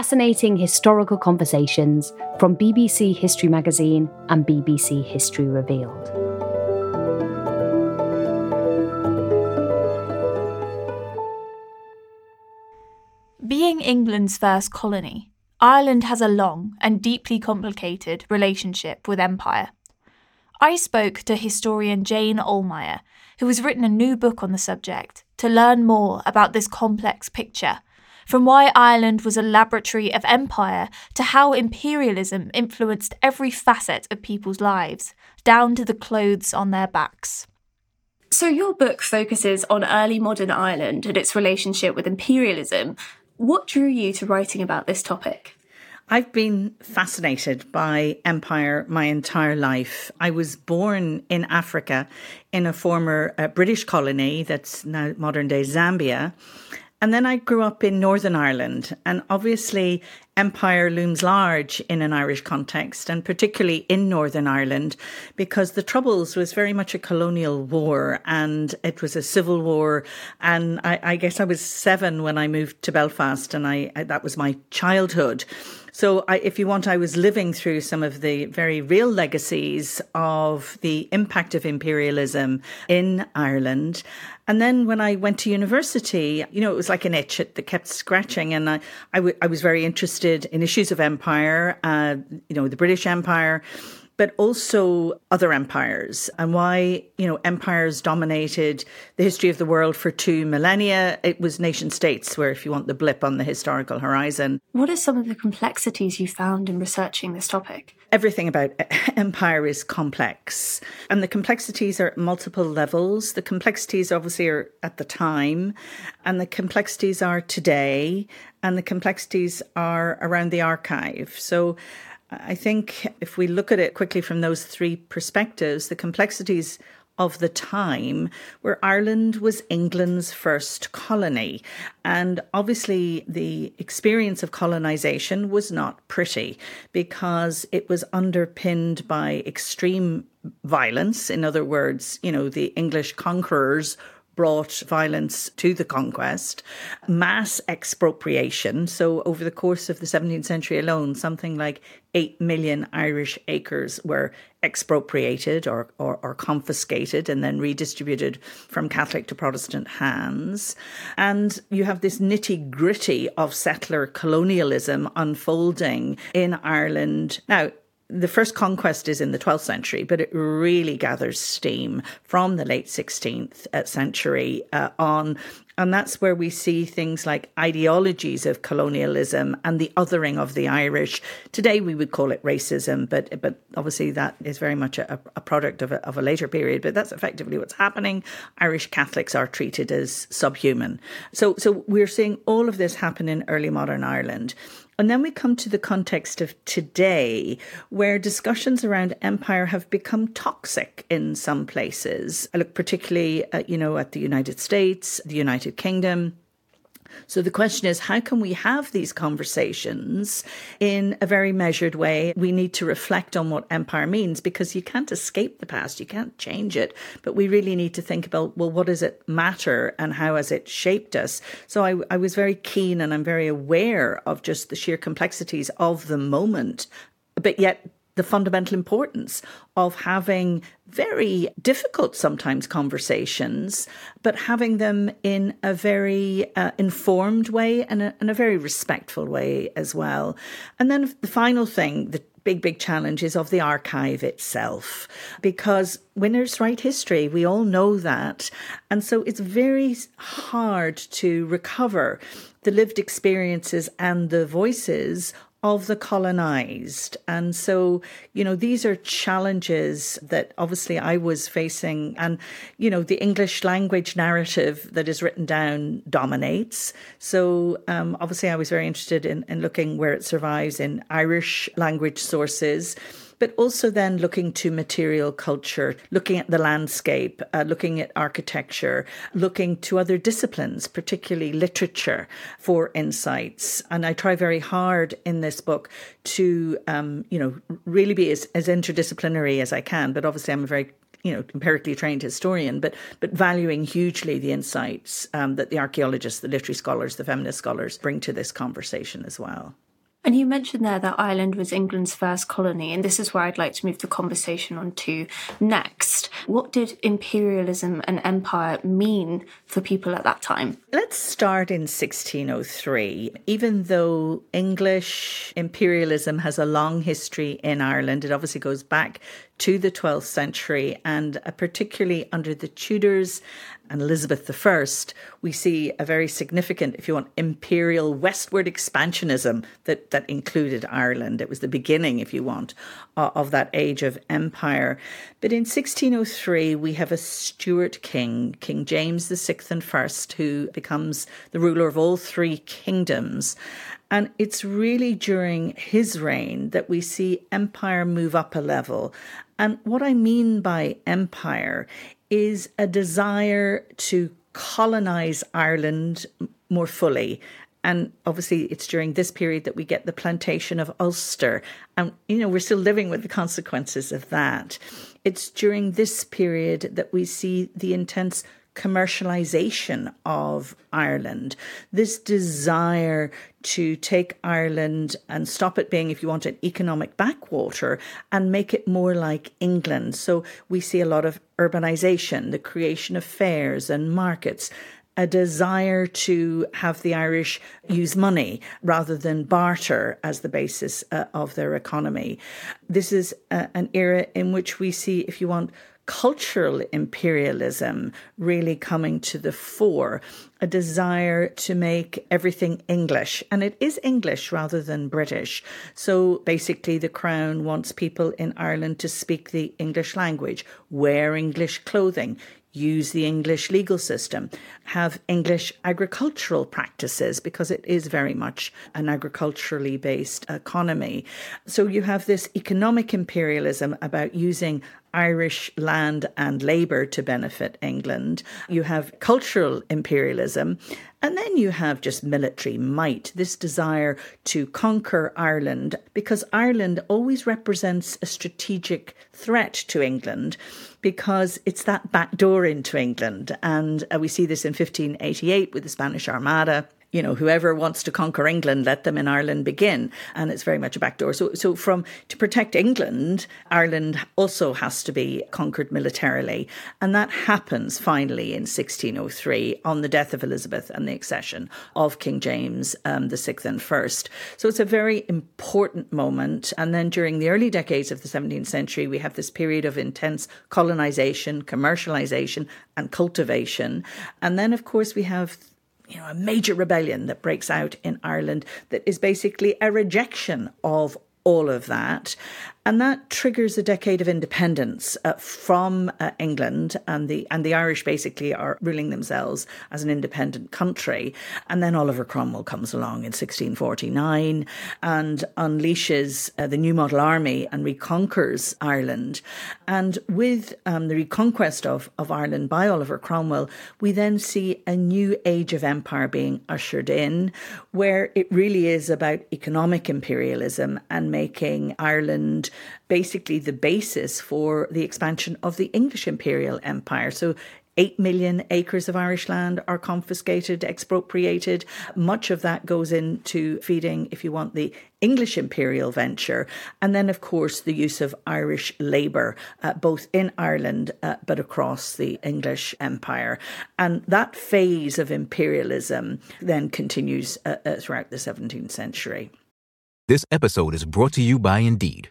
Fascinating historical conversations from BBC History Magazine and BBC History Revealed. Being England's first colony, Ireland has a long and deeply complicated relationship with empire. I spoke to historian Jane Ohlmeyer, who has written a new book on the subject, to learn more about this complex picture from why Ireland was a laboratory of empire to how imperialism influenced every facet of people's lives, down to the clothes on their backs. So, your book focuses on early modern Ireland and its relationship with imperialism. What drew you to writing about this topic? I've been fascinated by empire my entire life. I was born in Africa in a former uh, British colony that's now modern day Zambia. And then I grew up in Northern Ireland, and obviously, empire looms large in an Irish context, and particularly in Northern Ireland, because the Troubles was very much a colonial war and it was a civil war. And I, I guess I was seven when I moved to Belfast, and I, I that was my childhood. So, I, if you want, I was living through some of the very real legacies of the impact of imperialism in Ireland. And then when I went to university, you know, it was like an itch that kept scratching. And I, I, w- I was very interested in issues of empire, uh, you know, the British Empire but also other empires and why, you know, empires dominated the history of the world for two millennia. It was nation states where, if you want the blip on the historical horizon. What are some of the complexities you found in researching this topic? Everything about empire is complex, and the complexities are at multiple levels. The complexities obviously are at the time, and the complexities are today, and the complexities are around the archive. So, I think if we look at it quickly from those three perspectives, the complexities of the time where Ireland was England's first colony. And obviously, the experience of colonization was not pretty because it was underpinned by extreme violence. In other words, you know, the English conquerors brought violence to the conquest, mass expropriation. So, over the course of the 17th century alone, something like 8 million Irish acres were expropriated or, or, or, confiscated and then redistributed from Catholic to Protestant hands. And you have this nitty gritty of settler colonialism unfolding in Ireland. Now, the first conquest is in the 12th century, but it really gathers steam from the late 16th uh, century uh, on. And that's where we see things like ideologies of colonialism and the othering of the Irish. Today we would call it racism, but but obviously that is very much a, a product of a, of a later period. But that's effectively what's happening. Irish Catholics are treated as subhuman. So so we're seeing all of this happen in early modern Ireland. And then we come to the context of today, where discussions around empire have become toxic in some places. I look particularly at, you know, at the United States, the United Kingdom. So the question is, how can we have these conversations in a very measured way? We need to reflect on what empire means because you can't escape the past, you can't change it. But we really need to think about, well, what does it matter and how has it shaped us? So I, I was very keen and I'm very aware of just the sheer complexities of the moment, but yet the fundamental importance of having very difficult sometimes conversations, but having them in a very uh, informed way and a, and a very respectful way as well. And then the final thing, the big, big challenge is of the archive itself, because winners write history. We all know that. And so it's very hard to recover the lived experiences and the voices of the colonized. And so, you know, these are challenges that obviously I was facing. And, you know, the English language narrative that is written down dominates. So, um, obviously, I was very interested in, in looking where it survives in Irish language sources but also then looking to material culture, looking at the landscape, uh, looking at architecture, looking to other disciplines, particularly literature, for insights. And I try very hard in this book to, um, you know, really be as, as interdisciplinary as I can. But obviously, I'm a very you know, empirically trained historian, but but valuing hugely the insights um, that the archaeologists, the literary scholars, the feminist scholars bring to this conversation as well. And you mentioned there that Ireland was England's first colony, and this is where I'd like to move the conversation on to next. What did imperialism and empire mean for people at that time? Let's start in 1603. Even though English imperialism has a long history in Ireland, it obviously goes back to the 12th century, and uh, particularly under the Tudors and Elizabeth I, we see a very significant, if you want, imperial westward expansionism that, that included Ireland. It was the beginning, if you want, of that age of empire. But in 1603, we have a Stuart king, King James VI and First, who becomes the ruler of all three kingdoms. And it's really during his reign that we see empire move up a level. And what I mean by empire is a desire to colonize Ireland more fully. And obviously, it's during this period that we get the plantation of Ulster. And, you know, we're still living with the consequences of that. It's during this period that we see the intense commercialization of Ireland, this desire to take Ireland and stop it being, if you want, an economic backwater and make it more like England. So we see a lot of urbanization, the creation of fairs and markets. A desire to have the Irish use money rather than barter as the basis uh, of their economy. This is uh, an era in which we see, if you want, cultural imperialism really coming to the fore, a desire to make everything English. And it is English rather than British. So basically, the Crown wants people in Ireland to speak the English language, wear English clothing, use the English legal system, have English agricultural practices, because it is very much an agriculturally based economy. So you have this economic imperialism about using Irish land and labour to benefit England. You have cultural imperialism. And then you have just military might, this desire to conquer Ireland, because Ireland always represents a strategic threat to England because it's that back door into England. And uh, we see this in 1588 with the Spanish Armada you know, whoever wants to conquer England, let them in Ireland begin. And it's very much a backdoor. So, so from to protect England, Ireland also has to be conquered militarily. And that happens finally in 1603 on the death of Elizabeth and the accession of King James um, the Sixth and First. So it's a very important moment. And then during the early decades of the 17th century, we have this period of intense colonization, commercialization, and cultivation. And then, of course, we have you know, a major rebellion that breaks out in Ireland that is basically a rejection of all of that. And that triggers a decade of independence uh, from uh, England, and the and the Irish basically are ruling themselves as an independent country. And then Oliver Cromwell comes along in 1649 and unleashes uh, the New Model Army and reconquers Ireland. And with um, the reconquest of, of Ireland by Oliver Cromwell, we then see a new age of empire being ushered in, where it really is about economic imperialism and making Ireland basically the basis for the expansion of the English imperial empire. So 8 million acres of Irish land are confiscated, expropriated. Much of that goes into feeding, if you want, the English imperial venture. And then, of course, the use of Irish labour, uh, both in Ireland uh, but across the English empire. And that phase of imperialism then continues uh, uh throughout the 17th century. This episode is brought to you by Indeed.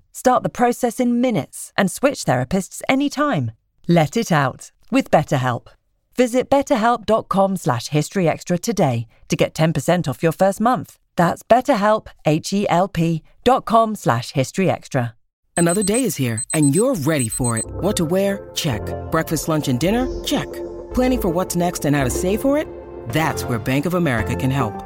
Start the process in minutes and switch therapists anytime. Let it out with BetterHelp. Visit betterhelp.com slash historyextra today to get 10% off your first month. That's betterhelp, H-E-L-P dot com slash historyextra. Another day is here and you're ready for it. What to wear? Check. Breakfast, lunch, and dinner? Check. Planning for what's next and how to save for it? That's where Bank of America can help.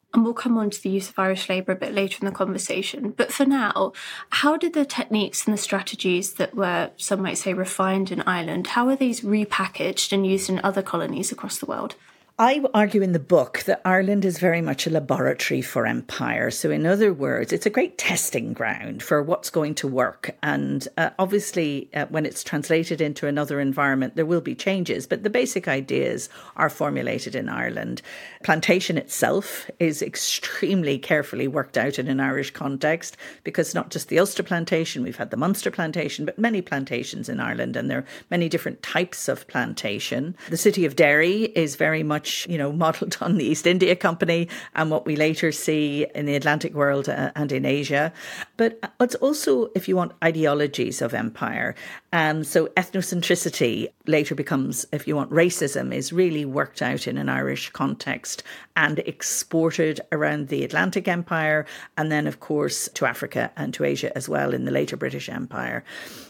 And we'll come on to the use of Irish labour a bit later in the conversation. But for now, how did the techniques and the strategies that were, some might say, refined in Ireland, how are these repackaged and used in other colonies across the world? I argue in the book that Ireland is very much a laboratory for empire. So, in other words, it's a great testing ground for what's going to work. And uh, obviously, uh, when it's translated into another environment, there will be changes, but the basic ideas are formulated in Ireland. Plantation itself is extremely carefully worked out in an Irish context because not just the Ulster plantation, we've had the Munster plantation, but many plantations in Ireland, and there are many different types of plantation. The city of Derry is very much you know, modelled on the East India Company and what we later see in the Atlantic world uh, and in Asia. But it's also, if you want, ideologies of empire. Um, so ethnocentricity later becomes, if you want, racism is really worked out in an Irish context and exported around the Atlantic Empire and then, of course, to Africa and to Asia as well in the later British Empire.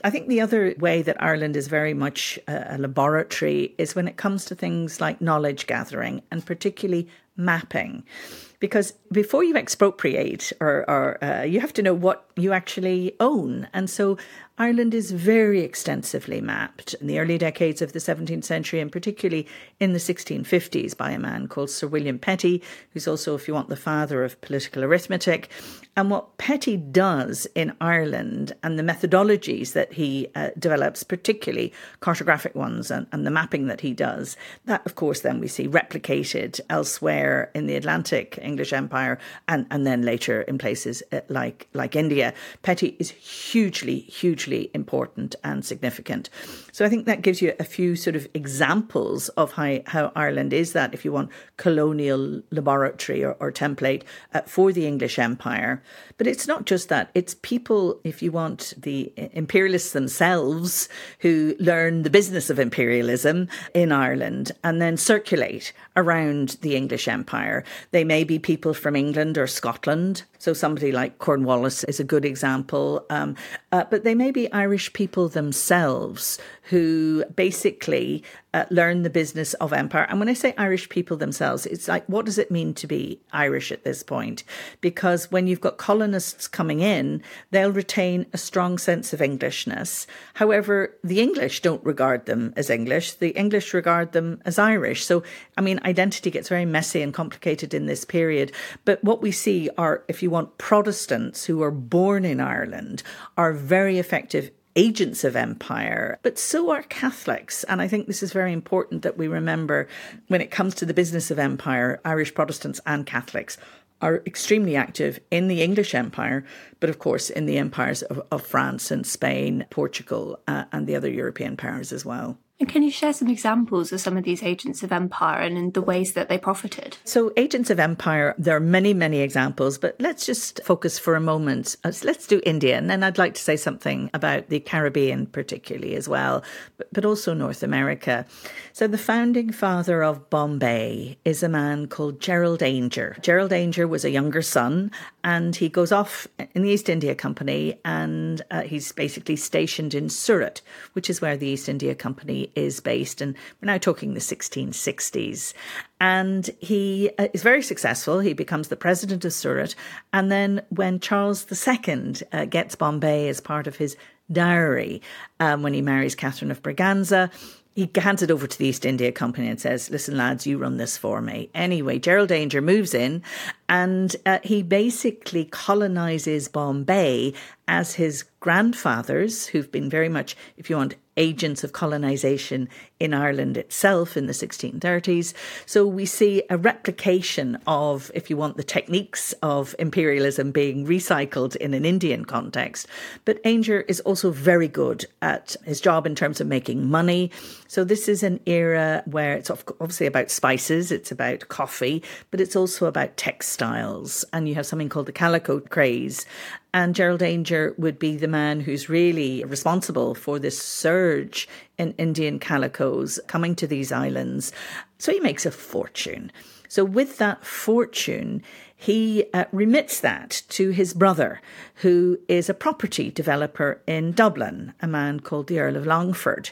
I think the other way that Ireland is very much a laboratory is when it comes to things like knowledge gathering and particularly mapping. Because before you expropriate or, or uh, you have to know what you actually own. And so Ireland is very extensively mapped in the early decades of the 17th century and particularly in the 1650s by a man called Sir William Petty, who's also, if you want, the father of political arithmetic. And what Petty does in Ireland and the methodologies that he uh, develops, particularly cartographic ones and, and the mapping that he does, that, of course, then we see replicated elsewhere in the Atlantic English Empire and, and then later in places uh, like, like India. Petty is hugely, hugely hugely important and significant. So I think that gives you a few sort of examples of how, how Ireland is that, if you want, colonial laboratory or, or template uh, for the English Empire. But it's not just that, it's people, if you want, the imperialists themselves who learn the business of imperialism in Ireland and then circulate around the English Empire. They may be people from England or Scotland. So somebody like Cornwallis is a good example. Um, uh, but they may be Irish people themselves who basically uh, learn the business of empire. And when I say Irish people themselves, it's like, what does it mean to be Irish at this point? Because when you've got colonists coming in, they'll retain a strong sense of Englishness. However, the English don't regard them as English, the English regard them as Irish. So, I mean, identity gets very messy and complicated in this period. But what we see are, if you want, Protestants who are born in Ireland are very effective agents of empire, but so are Catholics. And I think this is very important that we remember when it comes to the business of empire, Irish Protestants and Catholics are extremely active in the English Empire, but of course in the empires of, of France and Spain, Portugal, uh, and the other European powers as well. And can you share some examples of some of these agents of empire and the ways that they profited? So, agents of empire, there are many, many examples, but let's just focus for a moment. Uh, let's do India. And then I'd like to say something about the Caribbean, particularly as well, but, but also North America. So, the founding father of Bombay is a man called Gerald Aungier. Gerald Aungier was a younger son, and he goes off in the East India Company, and uh, he's basically stationed in Surat, which is where the East India Company is based. And we're now talking the 1660s. And he uh, is very successful. He becomes the president of Surat. And then when Charles II uh, gets Bombay as part of his dowry, um, when he marries Catherine of Braganza, he hands it over to the East India Company and says, Listen, lads, you run this for me. Anyway, Gerald Aungier moves in and uh, he basically colonizes Bombay as his grandfathers, who've been very much, if you want, agents of colonization in Ireland itself in the 1630s. So we see a replication of, if you want, the techniques of imperialism being recycled in an Indian context. But Aungier is also very good at his job in terms of making money. So this is an era where it's obviously about spices, it's about coffee, but it's also about textiles. And you have something called the calico craze. And Gerald Aungier would be the man who's really responsible for this surge in Indian calicos coming to these islands. So he makes a fortune. So, with that fortune, he uh, remits that to his brother, who is a property developer in Dublin, a man called the Earl of Longford.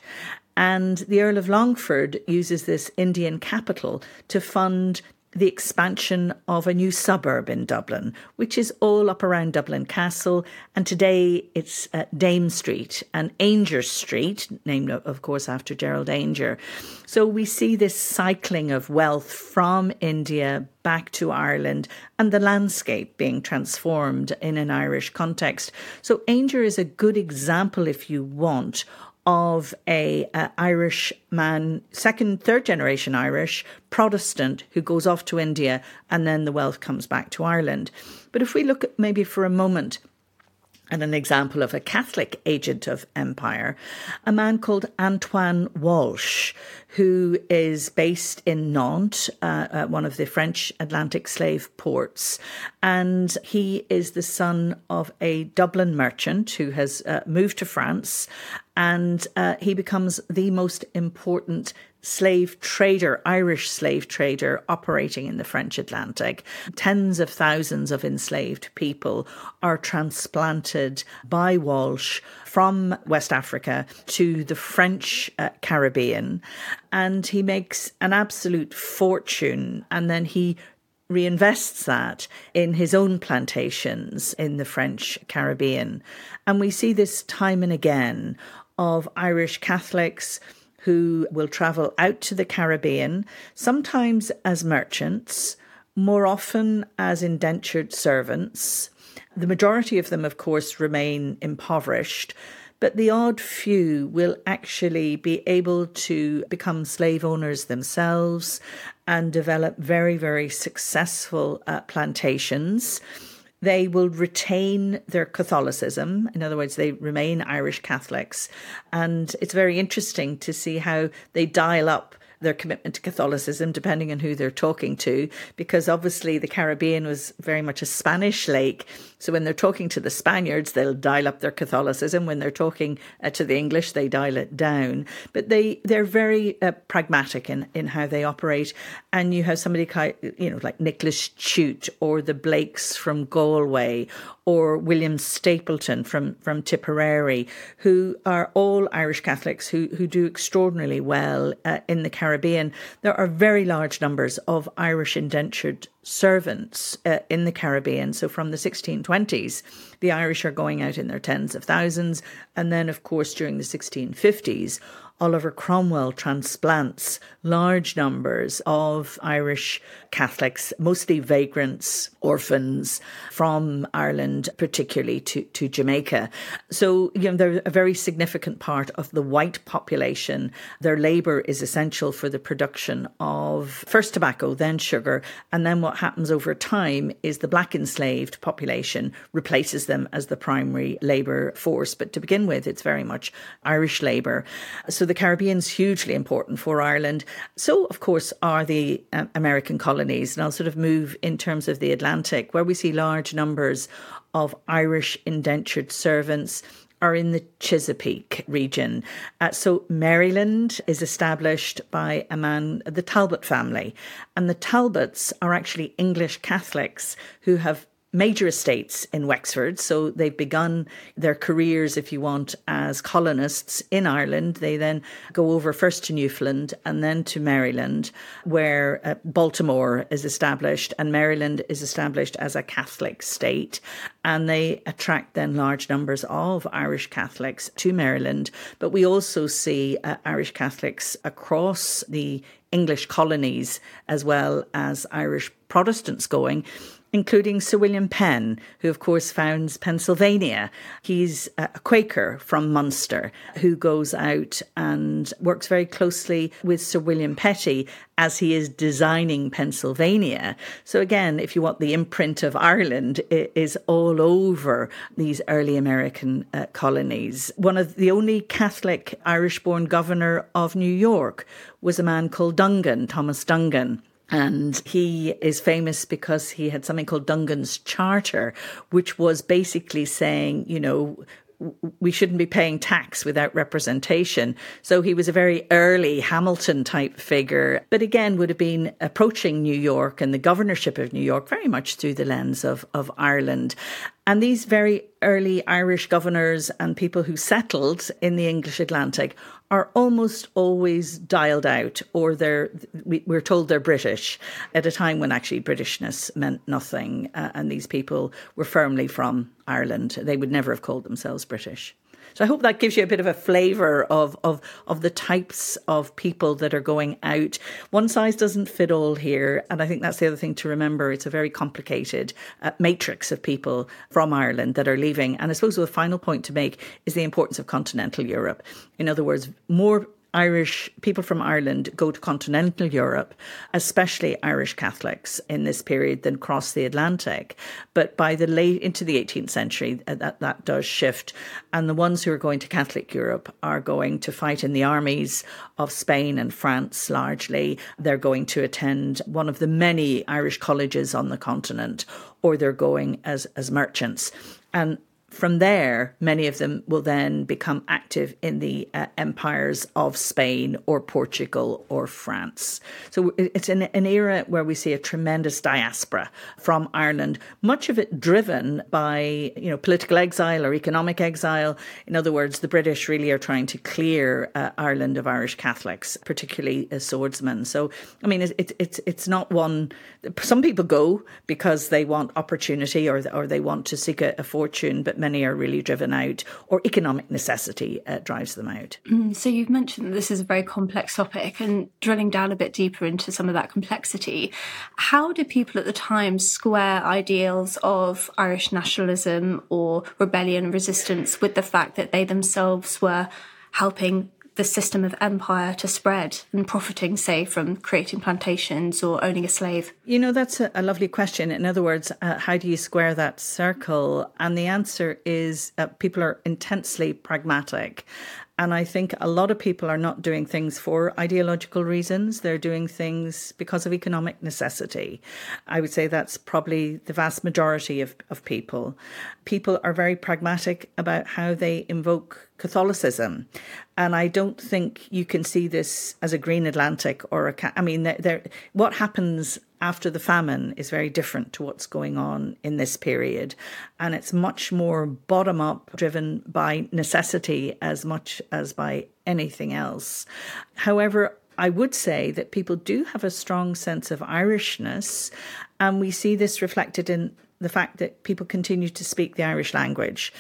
And the Earl of Longford uses this Indian capital to fund the expansion of a new suburb in Dublin, which is all up around Dublin Castle. And today it's uh, Dame Street and Aungier Street, named, of course, after Gerald Aungier. So we see this cycling of wealth from India back to Ireland and the landscape being transformed in an Irish context. So Aungier is a good example, if you want, of a, a, Irish man, second, third generation Irish Protestant who goes off to India, and then the wealth comes back to Ireland. But if we look at maybe for a moment and an example of a Catholic agent of empire, a man called Antoine Walsh, who is based in Nantes, uh, uh, one of the French Atlantic slave ports. And he is the son of a Dublin merchant who has uh, moved to France. And uh, he becomes the most important slave trader, Irish slave trader operating in the French Atlantic. Tens of thousands of enslaved people are transplanted by Walsh from West Africa to the French uh, Caribbean. And he makes an absolute fortune. And then he reinvests that in his own plantations in the French Caribbean. And we see this time and again of Irish Catholics who will travel out to the Caribbean, sometimes as merchants, more often as indentured servants. The majority of them, of course, remain impoverished, but the odd few will actually be able to become slave owners themselves and develop very, very successful uh, plantations. They will retain their Catholicism. In other words, they remain Irish Catholics. And it's very interesting to see how they dial up their commitment to Catholicism, depending on who they're talking to, because obviously the Caribbean was very much a Spanish lake. So when they're talking to the Spaniards, they'll dial up their Catholicism. When they're talking uh, to the English, they dial it down. But they they're very uh, pragmatic in in how they operate. And you have somebody you know like Nicholas Chute or the Blakes from Galway or William Stapleton from from Tipperary, who are all Irish Catholics who who do extraordinarily well uh, in the Caribbean. There are very large numbers of Irish indentured servants uh, in the Caribbean. So from the 1620s, the Irish are going out in their tens of thousands. And then, of course, during the 1650s, Oliver Cromwell transplants large numbers of Irish Catholics, mostly vagrants, orphans from Ireland, particularly to, to Jamaica. So, you know, they're a very significant part of the white population. Their labour is essential for the production of first tobacco, then sugar. And then what happens over time is the black enslaved population replaces them as the primary labour force. But to begin with, it's very much Irish labour. So the Caribbean's hugely important for Ireland. So, of course, are the uh, American colonies. And I'll sort of move in terms of the Atlantic, where we see large numbers of Irish indentured servants are in the Chesapeake region. Uh, so Maryland is established by a man, the Talbot family. And the Talbots are actually English Catholics who have major estates in Wexford. So they've begun their careers, if you want, as colonists in Ireland. They then go over first to Newfoundland and then to Maryland, where uh, Baltimore is established and Maryland is established as a Catholic state. And they attract then large numbers of Irish Catholics to Maryland. But we also see uh, Irish Catholics across the English colonies as well as Irish Protestants going including Sir William Penn, who of course founds Pennsylvania. He's a Quaker from Munster who goes out and works very closely with Sir William Petty as he is designing Pennsylvania. So again, if you want the imprint of Ireland, it is all over these early American uh, colonies. One of the only Catholic Irish-born governor of New York was a man called Dongan, Thomas Dongan. And he is famous because he had something called Dongan's Charter, which was basically saying, you know, we shouldn't be paying tax without representation. So he was a very early Hamilton type figure, but again would have been approaching New York and the governorship of New York very much through the lens of, of Ireland. And these very early Irish governors and people who settled in the English Atlantic are almost always dialed out, or they're we're told they're British at a time when actually Britishness meant nothing, uh, and these people were firmly from Ireland. They would never have called themselves British. So I hope that gives you a bit of a flavour of, of, of the types of people that are going out. One size doesn't fit all here. And I think that's the other thing to remember. It's a very complicated uh, matrix of people from Ireland that are leaving. And I suppose the final point to make is the importance of continental Europe. In other words, more Irish people from Ireland go to continental Europe, especially Irish Catholics in this period, then cross the Atlantic. But by the late into the 18th century, uh, that, that does shift. And the ones who are going to Catholic Europe are going to fight in the armies of Spain and France largely. They're going to attend one of the many Irish colleges on the continent, or they're going as, as merchants. And from there, many of them will then become active in the uh, empires of Spain or Portugal or France. So it's an, an era where we see a tremendous diaspora from Ireland, much of it driven by you know political exile or economic exile. In other words, the British really are trying to clear uh, Ireland of Irish Catholics, particularly as swordsmen. So I mean, it's it, it's it's not one. Some people go because they want opportunity or or they want to seek a, a fortune, but many are really driven out, or economic necessity uh, drives them out. Mm, so you've mentioned that this is a very complex topic, and drilling down a bit deeper into some of that complexity, how did people at the time square ideals of Irish nationalism or rebellion resistance with the fact that they themselves were helping the system of empire to spread and profiting, say, from creating plantations or owning a slave? You know, that's a, a lovely question. In other words, uh, how do you square that circle? And the answer is uh, people are intensely pragmatic. And I think a lot of people are not doing things for ideological reasons. They're doing things because of economic necessity. I would say that's probably the vast majority of, of people. People are very pragmatic about how they invoke Catholicism. And I don't think you can see this as a Green Atlantic or a. I mean, there. What happens after the famine is very different to what's going on in this period. And it's much more bottom up, driven by necessity as much as by anything else. However, I would say that people do have a strong sense of Irishness, and we see this reflected in the fact that people continue to speak the Irish language.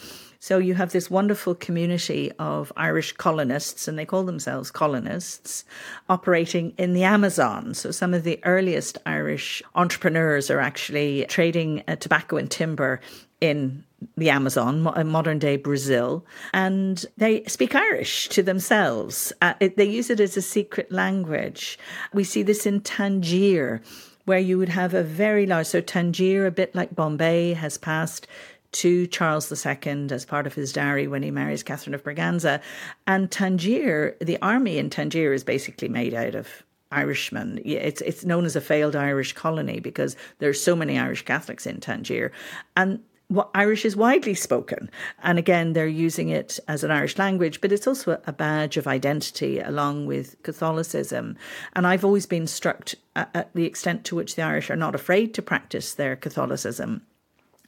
So you have this wonderful community of Irish colonists, and they call themselves colonists, operating in the Amazon. So some of the earliest Irish entrepreneurs are actually trading uh, tobacco and timber in the Amazon, modern day Brazil, and they speak Irish to themselves. Uh, it, they use it as a secret language. We see this in Tangier, where you would have a very large, so Tangier, a bit like Bombay, has passed to Charles II as part of his dowry when he marries Catherine of Braganza. And Tangier, the army in Tangier is basically made out of Irishmen. It's it's known as a failed Irish colony because there's so many Irish Catholics in Tangier, and what Irish is widely spoken. And again, they're using it as an Irish language, but it's also a badge of identity along with Catholicism. And I've always been struck uh, at the extent to which the Irish are not afraid to practice their Catholicism.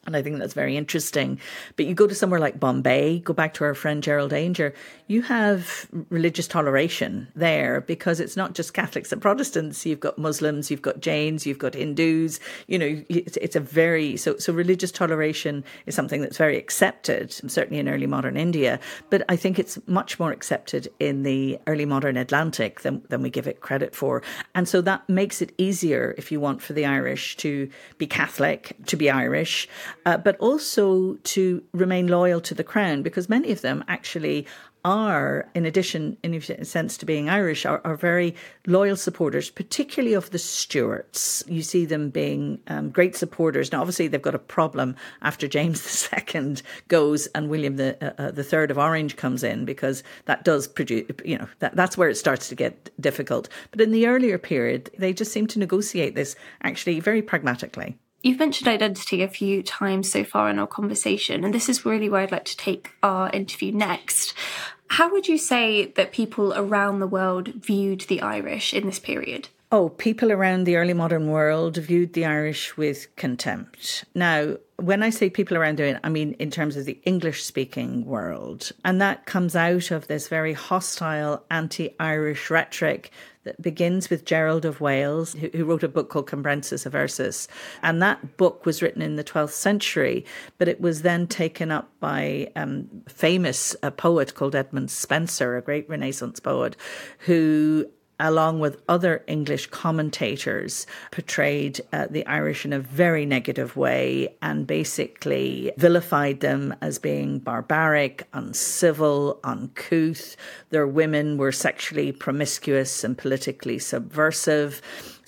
And I think that's very interesting. But you go to somewhere like Bombay, go back to our friend Gerald Aungier, you have religious toleration there because it's not just Catholics and Protestants. You've got Muslims, you've got Jains, you've got Hindus. You know, it's, it's a very, so, so religious toleration is something that's very accepted, certainly in early modern India. But I think it's much more accepted in the early modern Atlantic than, than we give it credit for. And so that makes it easier, if you want, for the Irish to be Catholic, to be Irish uh, but also to remain loyal to the crown because many of them actually are, in addition, in a sense, to being Irish, are, are very loyal supporters, particularly of the Stuarts. You see them being um, great supporters. Now, obviously, they've got a problem after James II goes and William the uh, uh, the Third of Orange comes in because that does produce, you know, that, that's where it starts to get difficult. But in the earlier period, they just seem to negotiate this actually very pragmatically. You've mentioned identity a few times so far in our conversation, and this is really where I'd like to take our interview next. How would you say that people around the world viewed the Irish in this period? Oh, people around the early modern world viewed the Irish with contempt. Now, when I say people around doing, I mean in terms of the English speaking world. And that comes out of this very hostile anti Irish rhetoric that begins with Gerald of Wales, who, who, wrote a book called Cambrensis Eversus. And that book was written in the 12th century, but it was then taken up by um, a famous poet called Edmund Spenser, a great Renaissance poet, who along with other English commentators, portrayed uh, the Irish in a very negative way and basically vilified them as being barbaric, uncivil, uncouth. Their women were sexually promiscuous and politically subversive.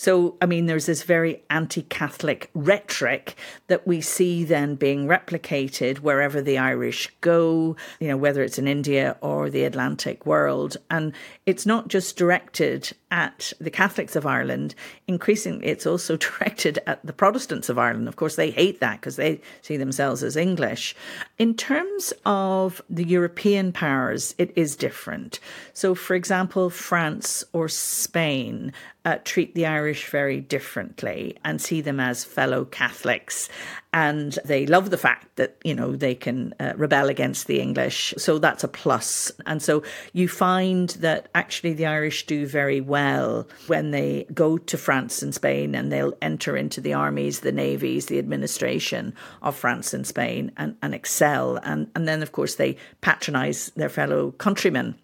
So, I mean, there's this very anti Catholic rhetoric that we see then being replicated wherever the Irish go, you know, whether it's in India or the Atlantic world. And it's not just directed at the Catholics of Ireland, increasingly, it's also directed at the Protestants of Ireland. Of course, they hate that because they see themselves as English. In terms of the European powers, it is different. So, for example, France or Spain uh, treat the Irish very differently and see them as fellow Catholics. And they love the fact that, you know, they can uh, rebel against the English. So that's a plus. And so you find that actually the Irish do very well when they go to France and Spain and they'll enter into the armies, the navies, the administration of France and Spain and, and excel. And, and then, of course, they patronize their fellow countrymen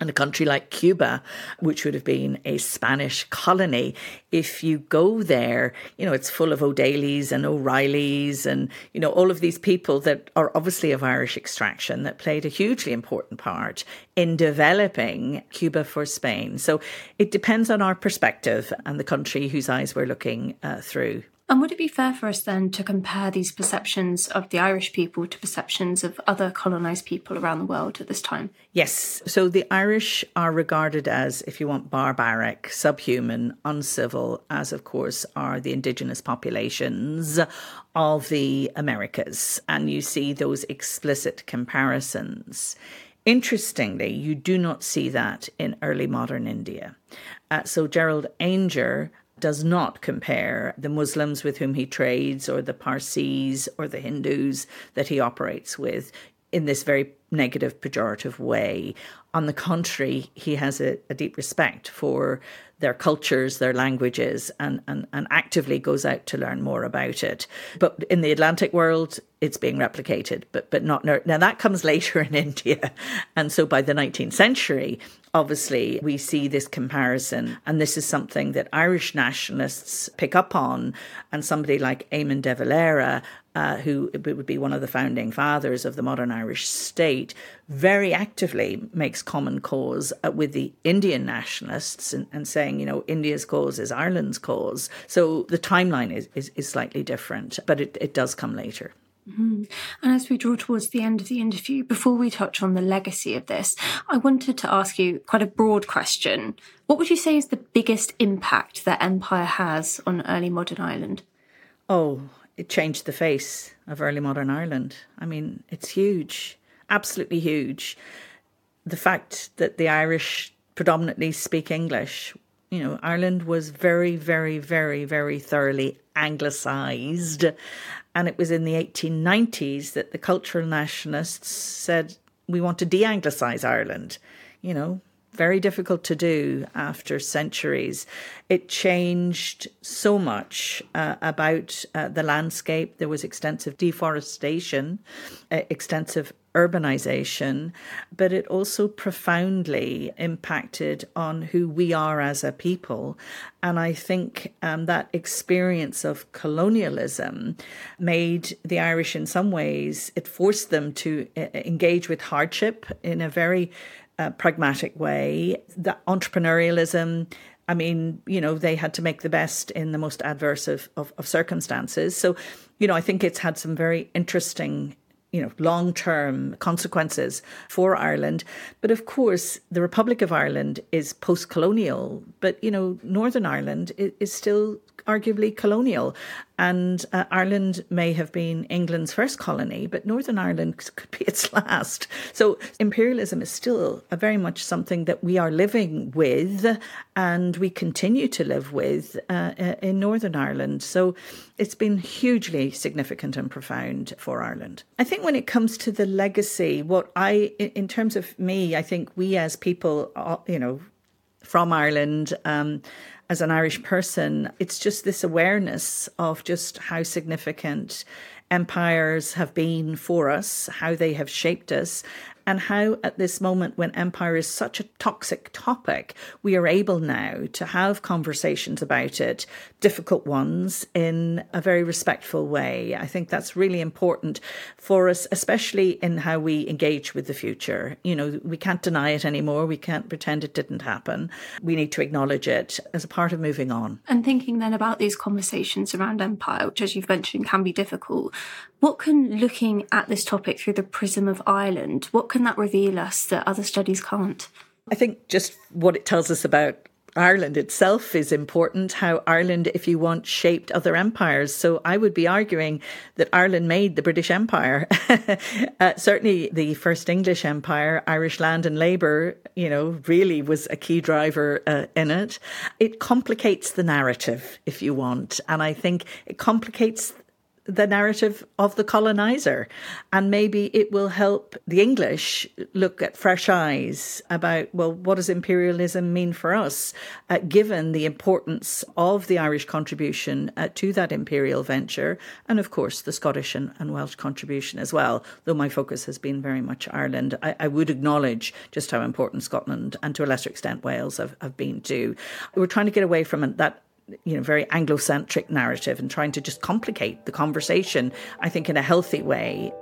and a country like Cuba, which would have been a Spanish colony, if you go there, you know, it's full of O'Daly's and O'Reillys and, you know, all of these people that are obviously of Irish extraction that played a hugely important part in developing Cuba for Spain. So it depends on our perspective and the country whose eyes we're looking uh, through. And would it be fair for us then to compare these perceptions of the Irish people to perceptions of other colonised people around the world at this time? Yes. So the Irish are regarded as, if you want, barbaric, subhuman, uncivil, as of course are the indigenous populations of the Americas. And you see those explicit comparisons. Interestingly, you do not see that in early modern India. Uh, so Gerald Aungier does not compare the Muslims with whom he trades or the Parsis or the Hindus that he operates with in this very negative, pejorative way. On the contrary, he has a, a deep respect for their cultures, their languages, and, and, and actively goes out to learn more about it. But in the Atlantic world, it's being replicated, but but not now. That comes later in India, and so by the 19th century, obviously we see this comparison, and this is something that Irish nationalists pick up on, and somebody like Eamon de Valera uh, who would be one of the founding fathers of the modern Irish state, very actively makes common cause uh, with the Indian nationalists and, and, saying, you know, India's cause is Ireland's cause. So the timeline is, is, is slightly different, but it, it does come later. Mm-hmm. And as we draw towards the end of the interview, before we touch on the legacy of this, I wanted to ask you quite a broad question. What would you say is the biggest impact that empire has on early modern Ireland? Oh, it changed the face of early modern Ireland. I mean, it's huge, absolutely huge. The fact that the Irish predominantly speak English, you know, Ireland was very, very, very, very thoroughly anglicised. And it was in the 1890s that the cultural nationalists said, we want to de anglicise Ireland. You know, very difficult to do after centuries. It changed so much uh, about uh, the landscape. There was extensive deforestation, uh, extensive urbanization, but it also profoundly impacted on who we are as a people. And I think um, that experience of colonialism made the Irish, in some ways, it forced them to uh, engage with hardship in a very pragmatic way. The entrepreneurialism, I mean, you know, they had to make the best in the most adverse of, of, of circumstances. So, you know, I think it's had some very interesting you know, long term consequences for Ireland. But of course, the Republic of Ireland is post colonial, but, you know, Northern Ireland is, still arguably colonial. And uh, Ireland may have been England's first colony, but Northern Ireland could be its last. So imperialism is still very much something that we are living with and we continue to live with uh, uh, in Northern Ireland. So it's been hugely significant and profound for Ireland. I think when it comes to the legacy, what I, in terms of me, I think we as people, uh, you know, from Ireland, um, as an Irish person, it's just this awareness of just how significant empires have been for us, how they have shaped us, and how at this moment when empire is such a toxic topic, we are able now to have conversations about it, difficult ones, in a very respectful way. I think that's really important for us, especially in how we engage with the future. You know, we can't deny it anymore. We can't pretend it didn't happen. We need to acknowledge it as a part of moving on. And thinking then about these conversations around empire, which, as you've mentioned, can be difficult. What can looking at this topic through the prism of Ireland, what can that reveal us that other studies can't? I think just what it tells us about Ireland itself is important, how Ireland, if you want, shaped other empires. So I would be arguing that Ireland made the British Empire. uh, certainly the first English empire, Irish land and labour, you know, really was a key driver uh, in it. It complicates the narrative, if you want. And I think it complicates the narrative of the colonizer. And maybe it will help the English look at fresh eyes about, well, what does imperialism mean for us, uh, given the importance of the Irish contribution uh, to that imperial venture, and of course the Scottish and, and, Welsh contribution as well. Though my focus has been very much Ireland, I, I would acknowledge just how important Scotland and to a lesser extent Wales have, have been too. We're trying to get away from that you know, very Anglo-centric narrative and trying to just complicate the conversation, I think, in a healthy way.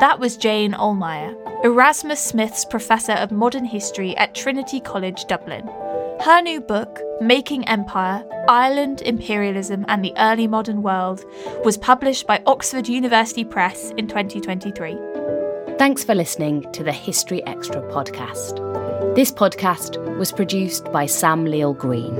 That was Jane Ohlmeyer, Erasmus Smith's Professor of Modern History at Trinity College, Dublin. Her new book, Making Empire Ireland, Imperialism and the Early Modern World, was published by Oxford University Press in 2023. Thanks for listening to the History Extra podcast. This podcast was produced by Sam Leal Green.